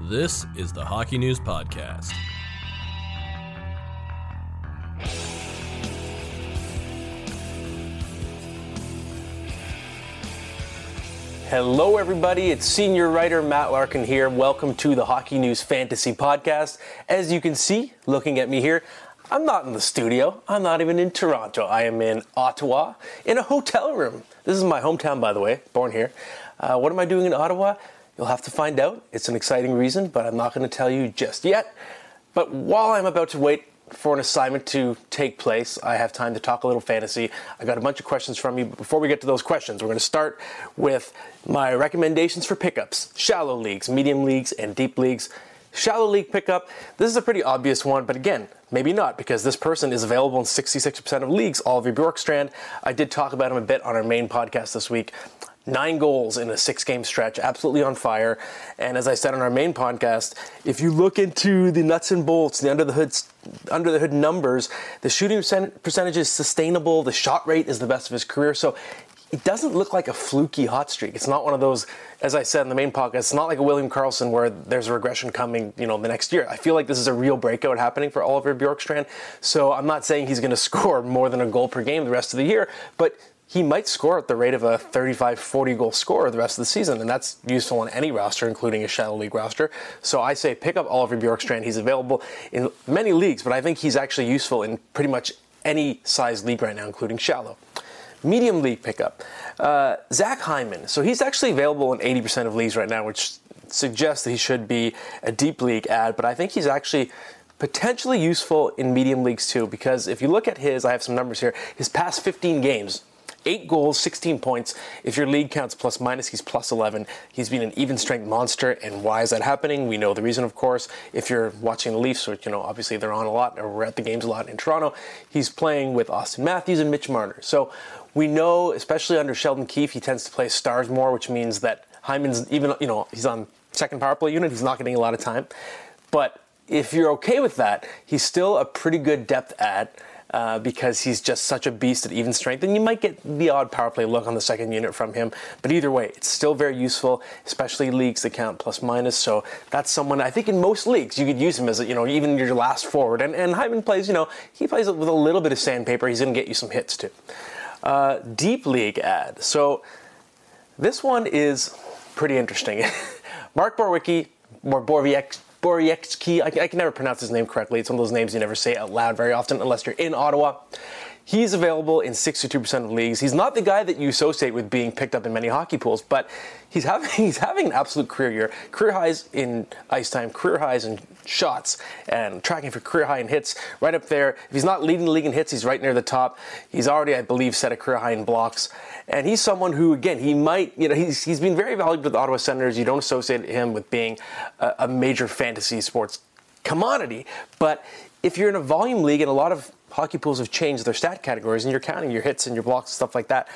This is the Hockey News Podcast. Hello, everybody. It's senior writer Matt Larkin here. Welcome to the Hockey News Fantasy Podcast. As you can see, looking at me here, I'm not in the studio. I'm not even in Toronto. I am in Ottawa in a hotel room. This is my hometown, by the way, born here. Uh, what am I doing in Ottawa? You'll have to find out. It's an exciting reason, but I'm not going to tell you just yet. But while I'm about to wait for an assignment to take place, I have time to talk a little fantasy. I got a bunch of questions from you. But before we get to those questions, we're going to start with my recommendations for pickups shallow leagues, medium leagues, and deep leagues. Shallow league pickup, this is a pretty obvious one, but again, maybe not because this person is available in 66% of leagues, Oliver Bjorkstrand. I did talk about him a bit on our main podcast this week nine goals in a six game stretch, absolutely on fire. And as I said on our main podcast, if you look into the nuts and bolts, the under the hood, under the hood numbers, the shooting percentage is sustainable. The shot rate is the best of his career. So it doesn't look like a fluky hot streak. It's not one of those, as I said in the main podcast, it's not like a William Karlsson where there's a regression coming, you know, the next year. I feel like this is a real breakout happening for Oliver Bjorkstrand. So I'm not saying he's going to score more than a goal per game the rest of the year, but he might score at the rate of a 35 40 goal scorer the rest of the season, and that's useful on any roster, including a shallow league roster. So I say pick up Oliver Bjorkstrand. He's available in many leagues, but I think he's actually useful in pretty much any size league right now, including shallow. Medium league pickup. Uh, Zach Hyman. So he's actually available in 80% of leagues right now, which suggests that he should be a deep league ad, but I think he's actually potentially useful in medium leagues too, because if you look at his, I have some numbers here, his past 15 games, eight goals, 16 points. If your league counts plus minus, he's plus 11. He's been an even strength monster. And why is that happening? We know the reason, of course. If you're watching the Leafs, which, you know, obviously they're on a lot, or we're at the games a lot in Toronto, he's playing with Auston Matthews and Mitch Marner. So we know, especially under Sheldon Keefe, he tends to play stars more, which means that Hyman's even, you know, he's on second power play unit. He's not getting a lot of time. But if you're okay with that, he's still a pretty good depth ad uh, because he's just such a beast at even strength. And you might get the odd power play look on the second unit from him. But either way, it's still very useful, especially leagues that count plus minus. So that's someone I think in most leagues you could use him as a, you know even your last forward. And and Hyman plays you know he plays with a little bit of sandpaper. He's going to get you some hits too. Uh, deep league ad. So this one is pretty interesting. Mark Borwicki, or Borviek, Borowiecki. I, I, can never pronounce his name correctly. It's one of those names you never say out loud very often unless you're in Ottawa. He's available in 62% of leagues. He's not the guy that you associate with being picked up in many hockey pools, but he's having he's having an absolute career year. Career highs in ice time, career highs in shots, and tracking for career high in hits right up there. If he's not leading the league in hits, he's right near the top. He's already, I believe, set a career high in blocks. And he's someone who, again, he might, you know, he's, he's been very valuable to the Ottawa Senators. You don't associate him with being a, a major fantasy sports commodity, but if you're in a volume league and a lot of hockey pools have changed their stat categories and you're counting your hits and your blocks and stuff like that.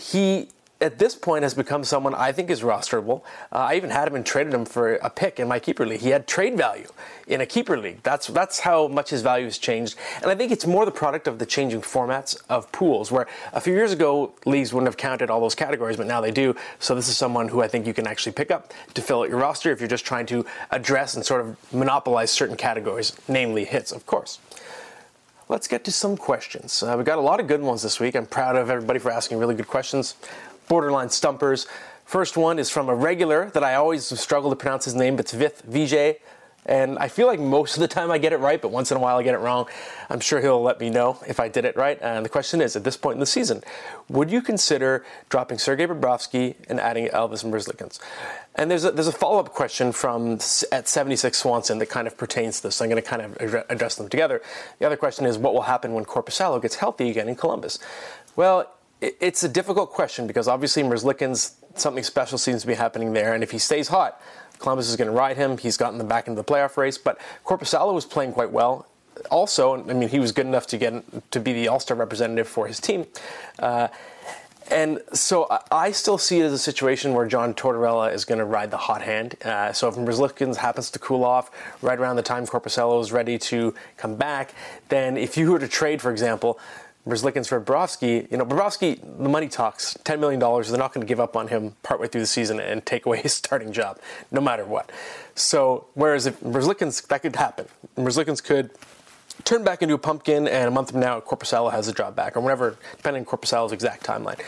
He at this point has become someone I think is rosterable. Uh, I even had him and traded him for a pick in my keeper league. He had trade value in a keeper league. That's that's how much his value has changed. And I think it's more the product of the changing formats of pools, where a few years ago leagues wouldn't have counted all those categories, but now they do. So this is someone who I think you can actually pick up to fill out your roster if you're just trying to address and sort of monopolize certain categories, namely hits, of course let's get to some questions. Uh, we got a lot of good ones this week. I'm proud of everybody for asking really good questions. Borderline stumpers. First one is from a regular that I always struggle to pronounce his name, but it's Vith Vijay. And I feel like most of the time I get it right, but once in a while I get it wrong. I'm sure he'll let me know if I did it right. Uh, and the question is at this point in the season, would you consider dropping Sergei Bobrovsky and adding Elvis Merzlikins? And there's a, there's a follow up question from at 76 Swanson that kind of pertains to this. So I'm going to kind of address them together. The other question is what will happen when Korpisalo gets healthy again in Columbus? Well, it's a difficult question because obviously Merzlikins, something special seems to be happening there. And if he stays hot, Columbus is going to ride him. He's gotten them back into the playoff race, but Korpisalo was playing quite well. Also, I mean, he was good enough to get to be the All Star representative for his team. Uh, and so I still see it as a situation where John Tortorella is going to ride the hot hand. Uh, so if Merzlikins happens to cool off right around the time Korpisalo is ready to come back, then if you were to trade, for example, Merzlikins for Bobrovsky, you know, Bobrovsky, the money talks. $10 million, they're not going to give up on him partway through the season and take away his starting job, no matter what. So, whereas if Merzlikins, that could happen. Merzlikins could turn back into a pumpkin, and a month from now, Korpisalo has a job back, or whatever, depending on Korpisalo's exact timeline.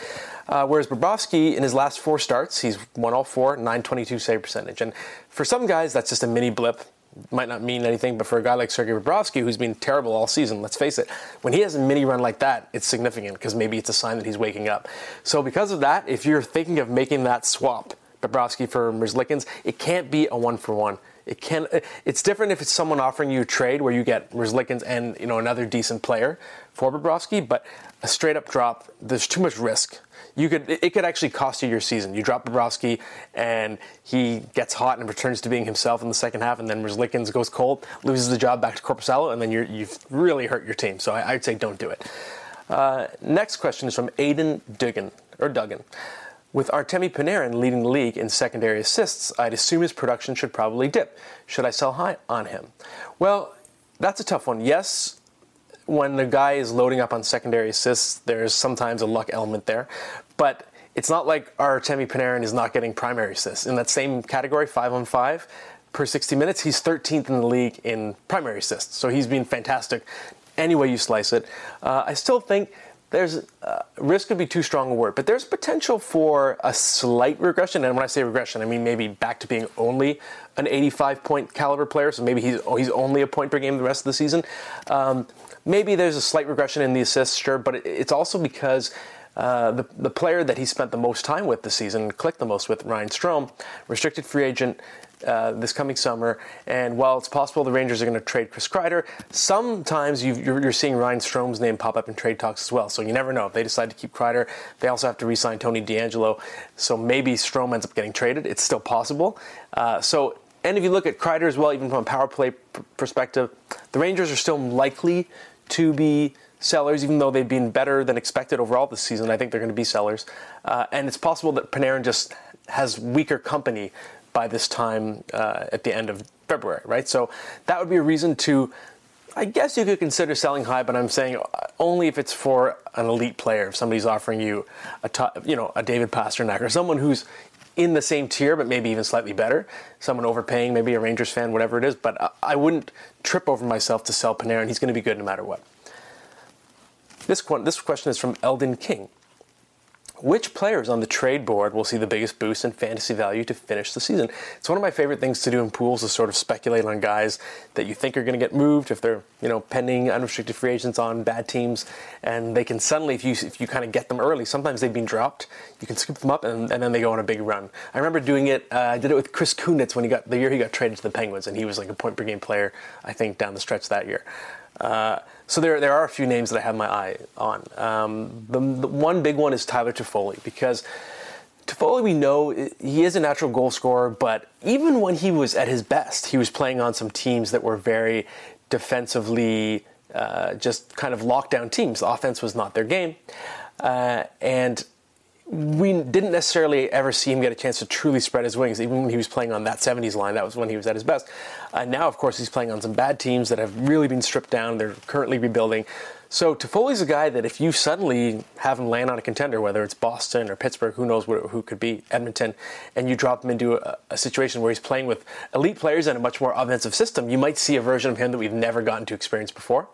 Uh, whereas Bobrovsky, in his last four starts, he's won all four, 922 save percentage. And for some guys, that's just a mini blip might not mean anything, but for a guy like Sergei Bobrovsky, who's been terrible all season, let's face it, when he has a mini run like that, it's significant because maybe it's a sign that he's waking up. So because of that, if you're thinking of making that swap, Bobrovsky for Merzlikins, it can't be a one for one. It can. It's different if it's someone offering you a trade where you get Merzlikins and you know another decent player for Bobrovsky, but a straight up drop, there's too much risk you could it could actually cost you your season. You drop Bobrovsky and he gets hot and returns to being himself in the second half, and then Merzlikins goes cold, loses the job back to Korpisalo, and then you have really hurt your team. So I, would say don't do it. Uh, next question is from Aiden Duggan or Duggan. With Artemi Panarin leading the league in secondary assists, I'd assume his production should probably dip. Should I sell high on him? Well, that's a tough one. Yes, when the guy is loading up on secondary assists, there's sometimes a luck element there. But it's not like Artemi Panarin is not getting primary assists. In that same category, five on five per 60 minutes, he's 13th in the league in primary assists. So he's been fantastic any way you slice it. Uh, I still think there's uh, risk could be too strong a word, but there's potential for a slight regression. And when I say regression, I mean maybe back to being only an 85 point caliber player. So maybe he's he's only a point per game the rest of the season. Um, maybe there's a slight regression in the assists, sure, but it's also because uh, the, the player that he spent the most time with this season, clicked the most with, Ryan Strome, restricted free agent uh, this coming summer. And while it's possible the Rangers are going to trade Chris Kreider, sometimes you are seeing Ryan Strome's name pop up in trade talks as well. So you never know. If they decide to keep Kreider, they also have to re sign Tony DeAngelo. So maybe Strome ends up getting traded. It's still possible. Uh, so and if you look at Kreider as well, even from a power play perspective, the Rangers are still likely to be sellers, even though they've been better than expected overall this season. I think they're going to be sellers. Uh, and it's possible that Panarin just has weaker company by this time uh, at the end of February, right? So that would be a reason to, I guess you could consider selling high, but I'm saying only if it's for an elite player. If somebody's offering you a, you know, a David Pastrnak or someone who's in the same tier, but maybe even slightly better. Someone overpaying, maybe a Rangers fan, whatever it is. But I wouldn't trip over myself to sell Panarin. He's going to be good no matter what. This, this question is from Eldon King. Which players on the trade board will see the biggest boost in fantasy value to finish the season? It's one of my favorite things to do in pools is sort of speculate on guys that you think are going to get moved if they're you know pending unrestricted free agents on bad teams, and they can suddenly if you if you kind of get them early, sometimes they've been dropped, you can scoop them up and, and then they go on a big run. I remember doing it. Uh, I did it with Chris Kunitz when he got the year he got traded to the Penguins, and he was like a point per game player I think down the stretch that year. Uh, so there, there are a few names that I have my eye on. Um, the, the, one big one is Tyler Toffoli because Toffoli, we know he is a natural goal scorer, but even when he was at his best, he was playing on some teams that were very defensively uh, just kind of lockdown teams. The offense was not their game, uh, and we didn't necessarily ever see him get a chance to truly spread his wings, even when he was playing on that 70s line. That was when he was at his best. Uh, now, of course, he's playing on some bad teams that have really been stripped down. They're currently rebuilding. So Toffoli's a guy that if you suddenly have him land on a contender, whether it's Boston or Pittsburgh, who knows what, who could be Edmonton, and you drop him into a, a, situation where he's playing with elite players and a much more offensive system, you might see a version of him that we've never gotten to experience before.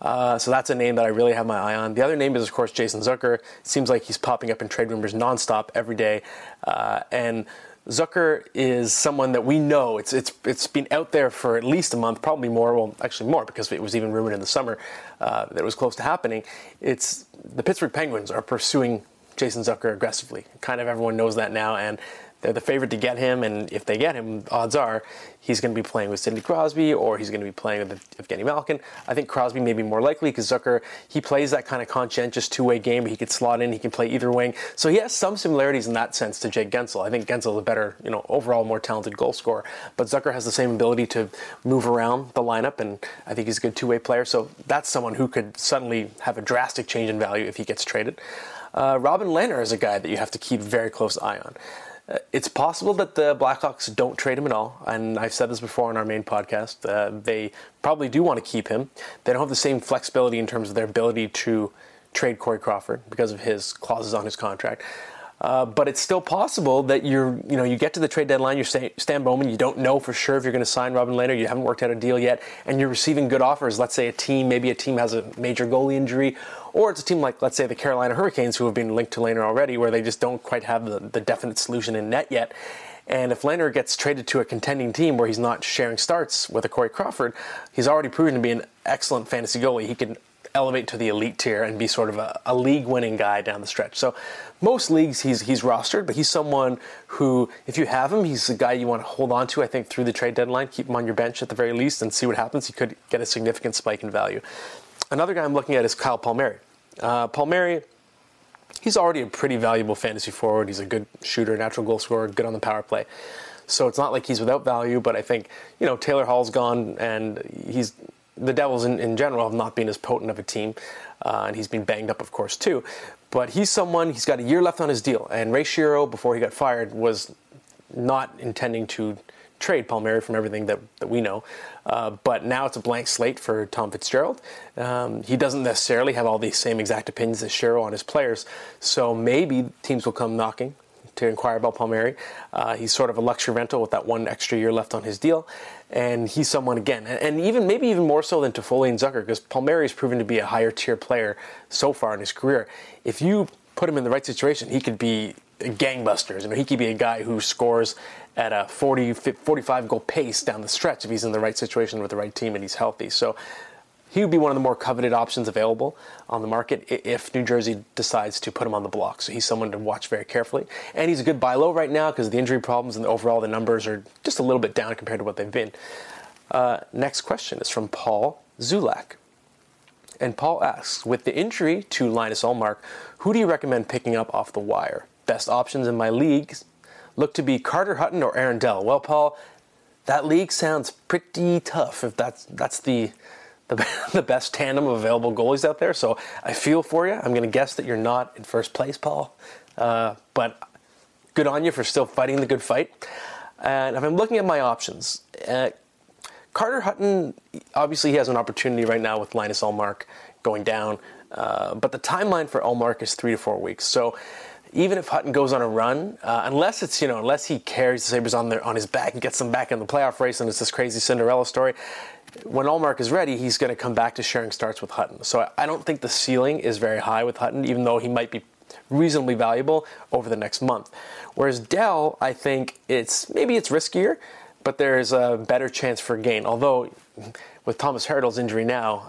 Uh, so that's a name that I really have my eye on. The other name is, of course, Jason Zucker. It seems like he's popping up in trade rumors nonstop every day. Uh, and Zucker is someone that we know. It's it's it's been out there for at least a month, probably more. Well, actually more because it was even rumored in the summer uh, that it was close to happening. It's the Pittsburgh Penguins are pursuing Jason Zucker aggressively. Kind of everyone knows that now, and they're the favorite to get him, and if they get him, odds are he's going to be playing with Sidney Crosby or he's going to be playing with Evgeny Malkin. I think Crosby may be more likely because Zucker he plays that kind of conscientious two-way game. He could slot in, he can play either wing, so he has some similarities in that sense to Jake Guentzel. I think Guentzel is a better, you know, overall more talented goal scorer, but Zucker has the same ability to move around the lineup, and I think he's a good two-way player. So that's someone who could suddenly have a drastic change in value if he gets traded. Uh, Robin Lehner is a guy that you have to keep very close eye on. It's possible that the Blackhawks don't trade him at all, and I've said this before on our main podcast. Uh, they probably do want to keep him. They don't have the same flexibility in terms of their ability to trade Corey Crawford because of his clauses on his contract. Uh, but it's still possible that you're, you know, you get to the trade deadline, you're Stan Bowman, you don't know for sure if you're going to sign Robin Lehner, you haven't worked out a deal yet, and you're receiving good offers. Let's say a team, maybe a team has a major goalie injury, or it's a team like, let's say, the Carolina Hurricanes, who have been linked to Lehner already, where they just don't quite have the, the definite solution in net yet. And if Lehner gets traded to a contending team where he's not sharing starts with a Corey Crawford, he's already proven to be an excellent fantasy goalie. He can elevate to the elite tier and be sort of a, a league winning guy down the stretch. So most leagues he's he's rostered, but he's someone who, if you have him, he's a guy you want to hold on to. I think through the trade deadline, keep him on your bench at the very least, and see what happens. He could get a significant spike in value. Another guy I'm looking at is Kyle Palmieri. Uh, Palmieri. He's already a pretty valuable fantasy forward. He's a good shooter, natural goal scorer, good on the power play. So it's not like he's without value, but I think, you know, Taylor Hall's gone and he's the Devils in, in general have not been as potent of a team, uh, and he's been banged up, of course, too. But he's someone, he's got a year left on his deal, and Ray Shero, before he got fired, was not intending to trade Palmieri from everything that, that we know. Uh, but now it's a blank slate for Tom Fitzgerald. Um, he doesn't necessarily have all the same exact opinions as Shero on his players, so maybe teams will come knocking to inquire about Palmieri. Uh, he's sort of a luxury rental with that one extra year left on his deal. And he's someone, again, and even maybe even more so than Toffoli and Zucker, because Palmieri has proven to be a higher tier player so far in his career. If you put him in the right situation, he could be a gangbusters. I mean, he could be a guy who scores at a 40, 45 goal pace down the stretch if he's in the right situation with the right team and he's healthy. So he would be one of the more coveted options available on the market if New Jersey decides to put him on the block. So he's someone to watch very carefully. And he's a good buy low right now because the injury problems and overall the numbers are just a little bit down compared to what they've been. Uh, next question is from Paul Zulak. And Paul asks, with the injury to Linus Ullmark, who do you recommend picking up off the wire? Best options in my leagues look to be Carter Hutton or Aaron Dell. Well, Paul, that league sounds pretty tough if that's that's the the, the best tandem of available goalies out there. So I feel for you. I'm going to guess that you're not in first place, Paul. Uh, but good on you for still fighting the good fight. And if I'm looking at my options, uh, Carter Hutton, obviously he has an opportunity right now with Linus Ullmark going down. Uh, but the timeline for Ullmark is three to four weeks. So even if Hutton goes on a run, uh, unless it's you know unless he carries the Sabres on their on his back and gets them back in the playoff race, and it's this crazy Cinderella story, when Ullmark is ready, he's going to come back to sharing starts with Hutton. So I don't think the ceiling is very high with Hutton, even though he might be reasonably valuable over the next month. Whereas Dell, I think it's maybe it's riskier, but there's a better chance for gain. Although with Tomas Hertl's injury now,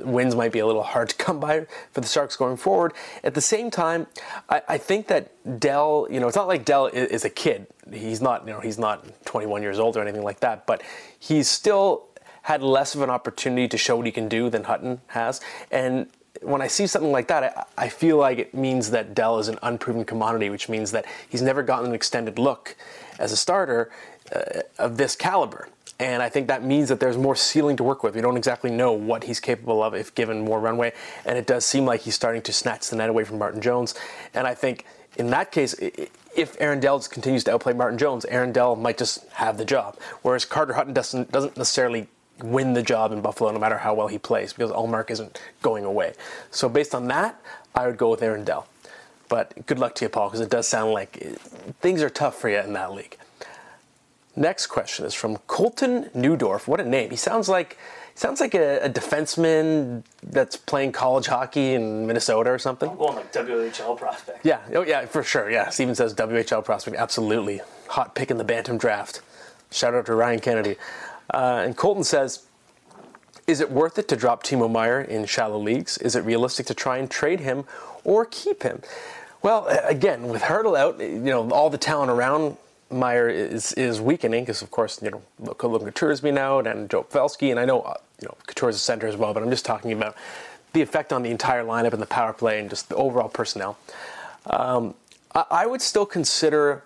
wins might be a little hard to come by for the Sharks going forward. At the same time, I, I think that Dell, you know, it's not like Dell is, is, a kid. He's not, you know, he's not 21 years old or anything like that, but he's still had less of an opportunity to show what he can do than Hutton has. And when I see something like that, I, I, feel like it means that Dell is an unproven commodity, which means that he's never gotten an extended look as a starter uh, of this caliber. And I think that means that there's more ceiling to work with. We don't exactly know what he's capable of if given more runway. And it does seem like he's starting to snatch the net away from Martin Jones. And I think in that case, if Aaron Dell continues to outplay Martin Jones, Aaron Dell might just have the job. Whereas Carter Hutton doesn't, doesn't necessarily win the job in Buffalo no matter how well he plays because Ullmark isn't going away. So based on that, I would go with Aaron Dell. But good luck to you, Paul, because it does sound like things are tough for you in that league. Next question is from Colton Newdorf. What a name! He sounds like sounds like a, a defenseman that's playing college hockey in Minnesota or something. I'm going like WHL prospect. Yeah, oh yeah, for sure. Yeah, Steven says WHL prospect. Absolutely, hot pick in the Bantam draft. Shout out to Ryan Kennedy. Uh, and Colton says, is it worth it to drop Timo Meier in shallow leagues? Is it realistic to try and trade him or keep him? Well, again, with Hertl out, you know, all the talent around Meier is is weakening because, of course, you know, Logan Couture's been out and Joe Pavelski, and I know, uh, you know, Couture's a center as well, but I'm just talking about the effect on the entire lineup and the power play and just the overall personnel. Um, I, I would still consider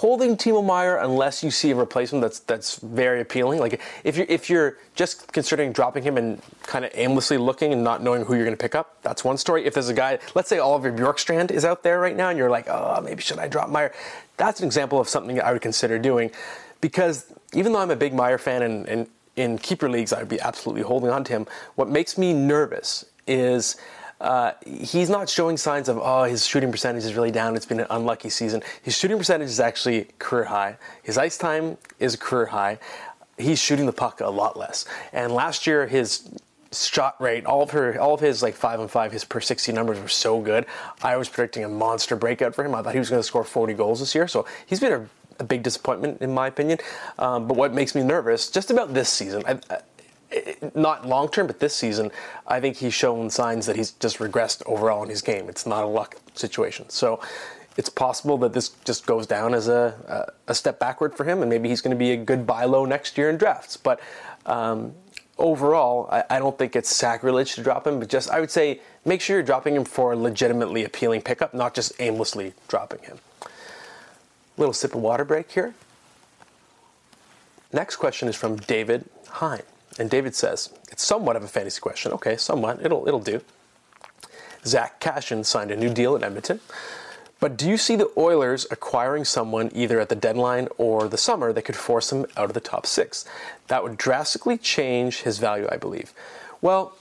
holding Timo Meier unless you see a replacement that's that's very appealing. Like if you're if you're just considering dropping him and kind of aimlessly looking and not knowing who you're going to pick up, that's one story. If there's a guy, let's say Oliver Bjorkstrand is out there right now, and you're like, oh, maybe should I drop Meier? That's an example of something I would consider doing because even though I'm a big Meier fan and, and in keeper leagues I'd be absolutely holding on to him, what makes me nervous is uh, he's not showing signs of, oh, his shooting percentage is really down. It's been an unlucky season. His shooting percentage is actually career high. His ice time is career high. He's shooting the puck a lot less. And last year, his shot rate, all of her, all of his like five and five, his per 60 numbers were so good. I was predicting a monster breakout for him. I thought he was going to score 40 goals this year. So he's been a, a big disappointment in my opinion. Um, but what makes me nervous, just about this season, I, I, not long term, but this season, I think he's shown signs that he's just regressed overall in his game. It's not a luck situation. So it's possible that this just goes down as a, a, a step backward for him, and maybe he's going to be a good buy low next year in drafts. But um, overall, I, I, don't think it's sacrilege to drop him, but just I would say make sure you're dropping him for a legitimately appealing pickup, not just aimlessly dropping him. Little sip of water break here. Next question is from David Hine. And David says, it's somewhat of a fantasy question. Okay, somewhat. It'll, it'll do. Zack Kassian signed a new deal at Edmonton. But do you see the Oilers acquiring someone either at the deadline or the summer that could force him out of the top six? That would drastically change his value, I believe. Well,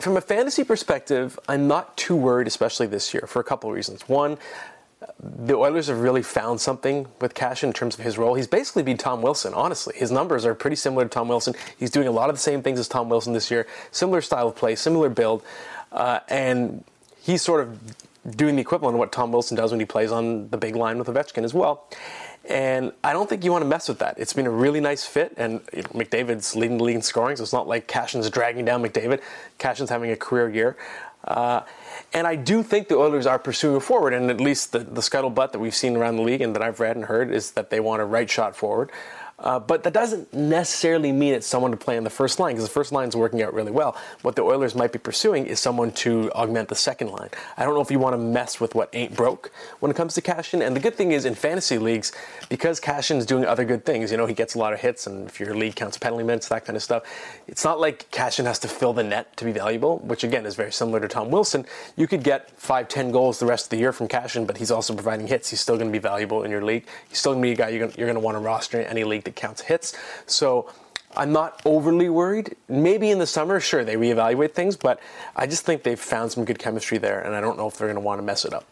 from a fantasy perspective, I'm not too worried, especially this year, for a couple of reasons. One, the Oilers have really found something with Cash in terms of his role. He's basically been Tom Wilson, honestly. His numbers are pretty similar to Tom Wilson. He's doing a lot of the same things as Tom Wilson this year, similar style of play, similar build, uh, and he's sort of doing the equivalent of what Tom Wilson does when he plays on the big line with Ovechkin as well. And I don't think you want to mess with that. It's been a really nice fit, and you know, McDavid's leading the league in scoring, so it's not like Kassian's dragging down McDavid. Kassian's having a career year. Uh, and I do think the Oilers are pursuing a forward, and at least the, the scuttlebutt that we've seen around the league and that I've read and heard is that they want a right shot forward. Uh, but that doesn't necessarily mean it's someone to play in the first line because the first line is working out really well. What the Oilers might be pursuing is someone to augment the second line. I don't know if you want to mess with what ain't broke when it comes to Kassian. And the good thing is in fantasy leagues, because Kassian is doing other good things, you know, he gets a lot of hits, and if your league counts penalty minutes, that kind of stuff, it's not like Kassian has to fill the net to be valuable, which again is very similar to Tom Wilson. You could get five, ten goals the rest of the year from Kassian, but he's also providing hits. He's still going to be valuable in your league. He's still going to be a guy you're going to want to roster in any league counts hits. So I'm not overly worried. Maybe in the summer, sure, they reevaluate things, but I just think they've found some good chemistry there, and I don't know if they're going to want to mess it up.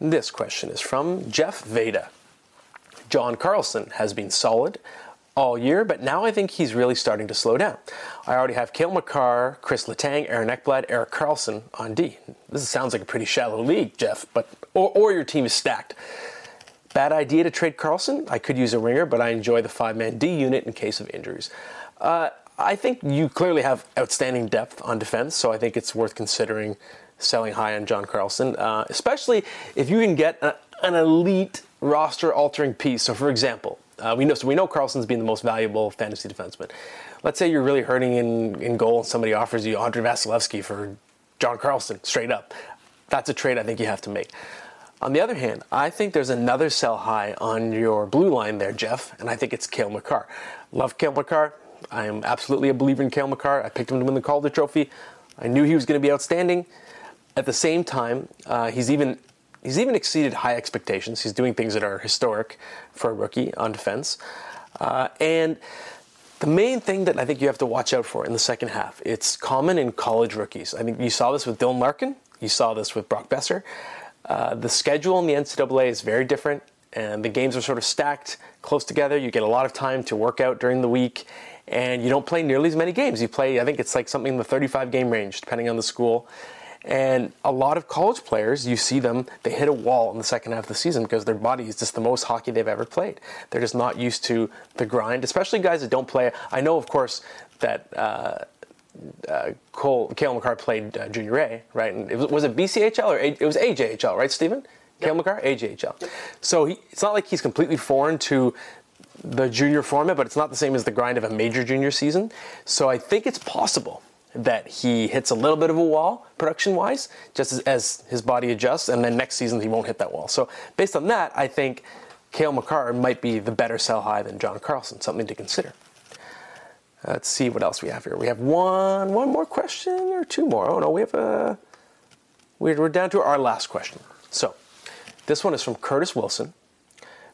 This question is from Jeff Veda. John Carlson has been solid all year, but now I think he's really starting to slow down. I already have Cale Makar, Chris Letang, Aaron Ekblad, Erik Karlsson on D. This sounds like a pretty shallow league, Jeff, but or, or your team is stacked. Bad idea to trade Carlson. I could use a ringer, but I enjoy the five man D unit in case of injuries. Uh, I think you clearly have outstanding depth on defense, so I think it's worth considering selling high on John Carlson, uh, especially if you can get a, an elite roster altering piece. So, for example, uh, we know so we know Karlsson's being the most valuable fantasy defenseman. Let's say you're really hurting in, in goal and somebody offers you Andrei Vasilevskiy for John Carlson straight up. That's a trade I think you have to make. On the other hand, I think there's another sell high on your blue line there, Jeff, and I think it's Cale Makar. Love Cale Makar. I am absolutely a believer in Cale Makar. I picked him to win the Calder Trophy. I knew he was going to be outstanding. At the same time, uh, he's even he's even exceeded high expectations. He's doing things that are historic for a rookie on defense. Uh, and the main thing that I think you have to watch out for in the second half, it's common in college rookies. I think you saw this with Dylan Larkin. You saw this with Brock Boeser. Uh, the schedule in the NCAA is very different, and the games are sort of stacked close together. You get a lot of time to work out during the week, and you don't play nearly as many games. You play, I think it's like something in the 35 game range, depending on the school. And a lot of college players, you see them, they hit a wall in the second half of the season because their body is just the most hockey they've ever played. They're just not used to the grind, especially guys that don't play. I know, of course, that. Uh, uh, Cole, Cale Makar played uh, Junior A, right? And it was, was it BCHL or A, it was AJHL, right, Stephen? Yep. Cale Makar, AJHL. Yep. So he, it's not like he's completely foreign to the junior format, but it's not the same as the grind of a major junior season. So I think it's possible that he hits a little bit of a wall production wise, just as, as, his body adjusts, and then next season he won't hit that wall. So based on that, I think Cale Makar might be the better sell high than John Carlson, something to consider. Let's see what else we have here. We have one, one more question or two more. Oh no, we have a. We're, we're down to our last question. So, This one is from Curtis Wilson.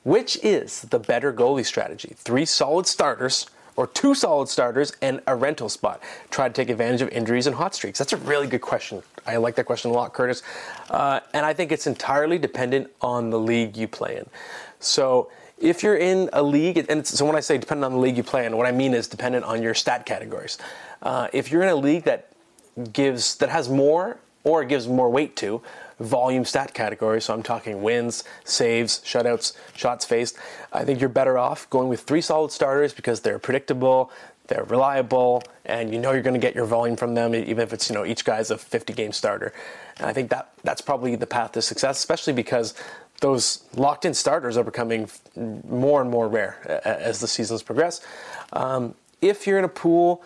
Which is the better goalie strategy? Three solid starters or two solid starters and a rental spot? Try to take advantage of injuries and hot streaks. That's a really good question. I like that question a lot, Curtis. Uh, and I think it's entirely dependent on the league you play in. So if you're in a league, and so when I say dependent on the league you play in, what I mean is dependent on your stat categories. Uh, if you're in a league that gives that has more or gives more weight to volume stat categories, so I'm talking wins, saves, shutouts, shots faced, I think you're better off going with three solid starters because they're predictable, they're reliable, and you know you're going to get your volume from them, even if it's you know each guy's a 50 game starter. And I think that that's probably the path to success, especially because those locked in starters are becoming more and more rare as the seasons progress. Um, if you're in a pool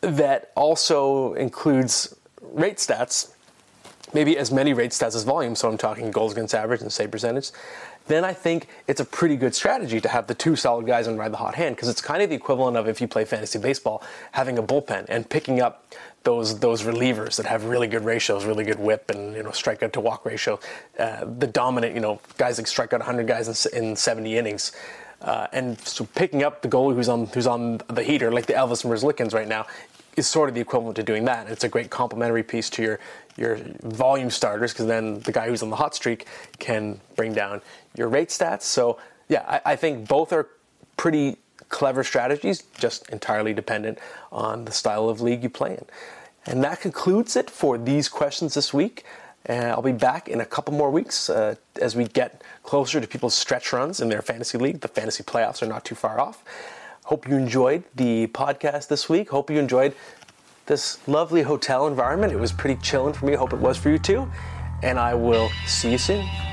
that also includes rate stats, maybe as many rate stats as volume, so I'm talking goals against average and save percentage, then I think it's a pretty good strategy to have the two solid guys and ride the hot hand because it's kind of the equivalent of if you play fantasy baseball, having a bullpen and picking up those those relievers that have really good ratios, really good WHIP and you know strikeout to walk ratio, uh, the dominant you know guys that strike out 100 guys in, in 70 innings. Uh, and so picking up the goalie who's on who's on the heater, like the Elvis Merzlikins right now, is sort of the equivalent to doing that. It's a great complementary piece to your your volume starters because then the guy who's on the hot streak can bring down your rate stats. So yeah, I, I think both are pretty clever strategies, just entirely dependent on the style of league you play in. And that concludes it for these questions this week. And I'll be back in a couple more weeks uh, as we get closer to people's stretch runs in their fantasy league. The fantasy playoffs are not too far off. Hope you enjoyed the podcast this week. Hope you enjoyed this lovely hotel environment. It was pretty chilling for me. Hope it was for you too. And I will see you soon.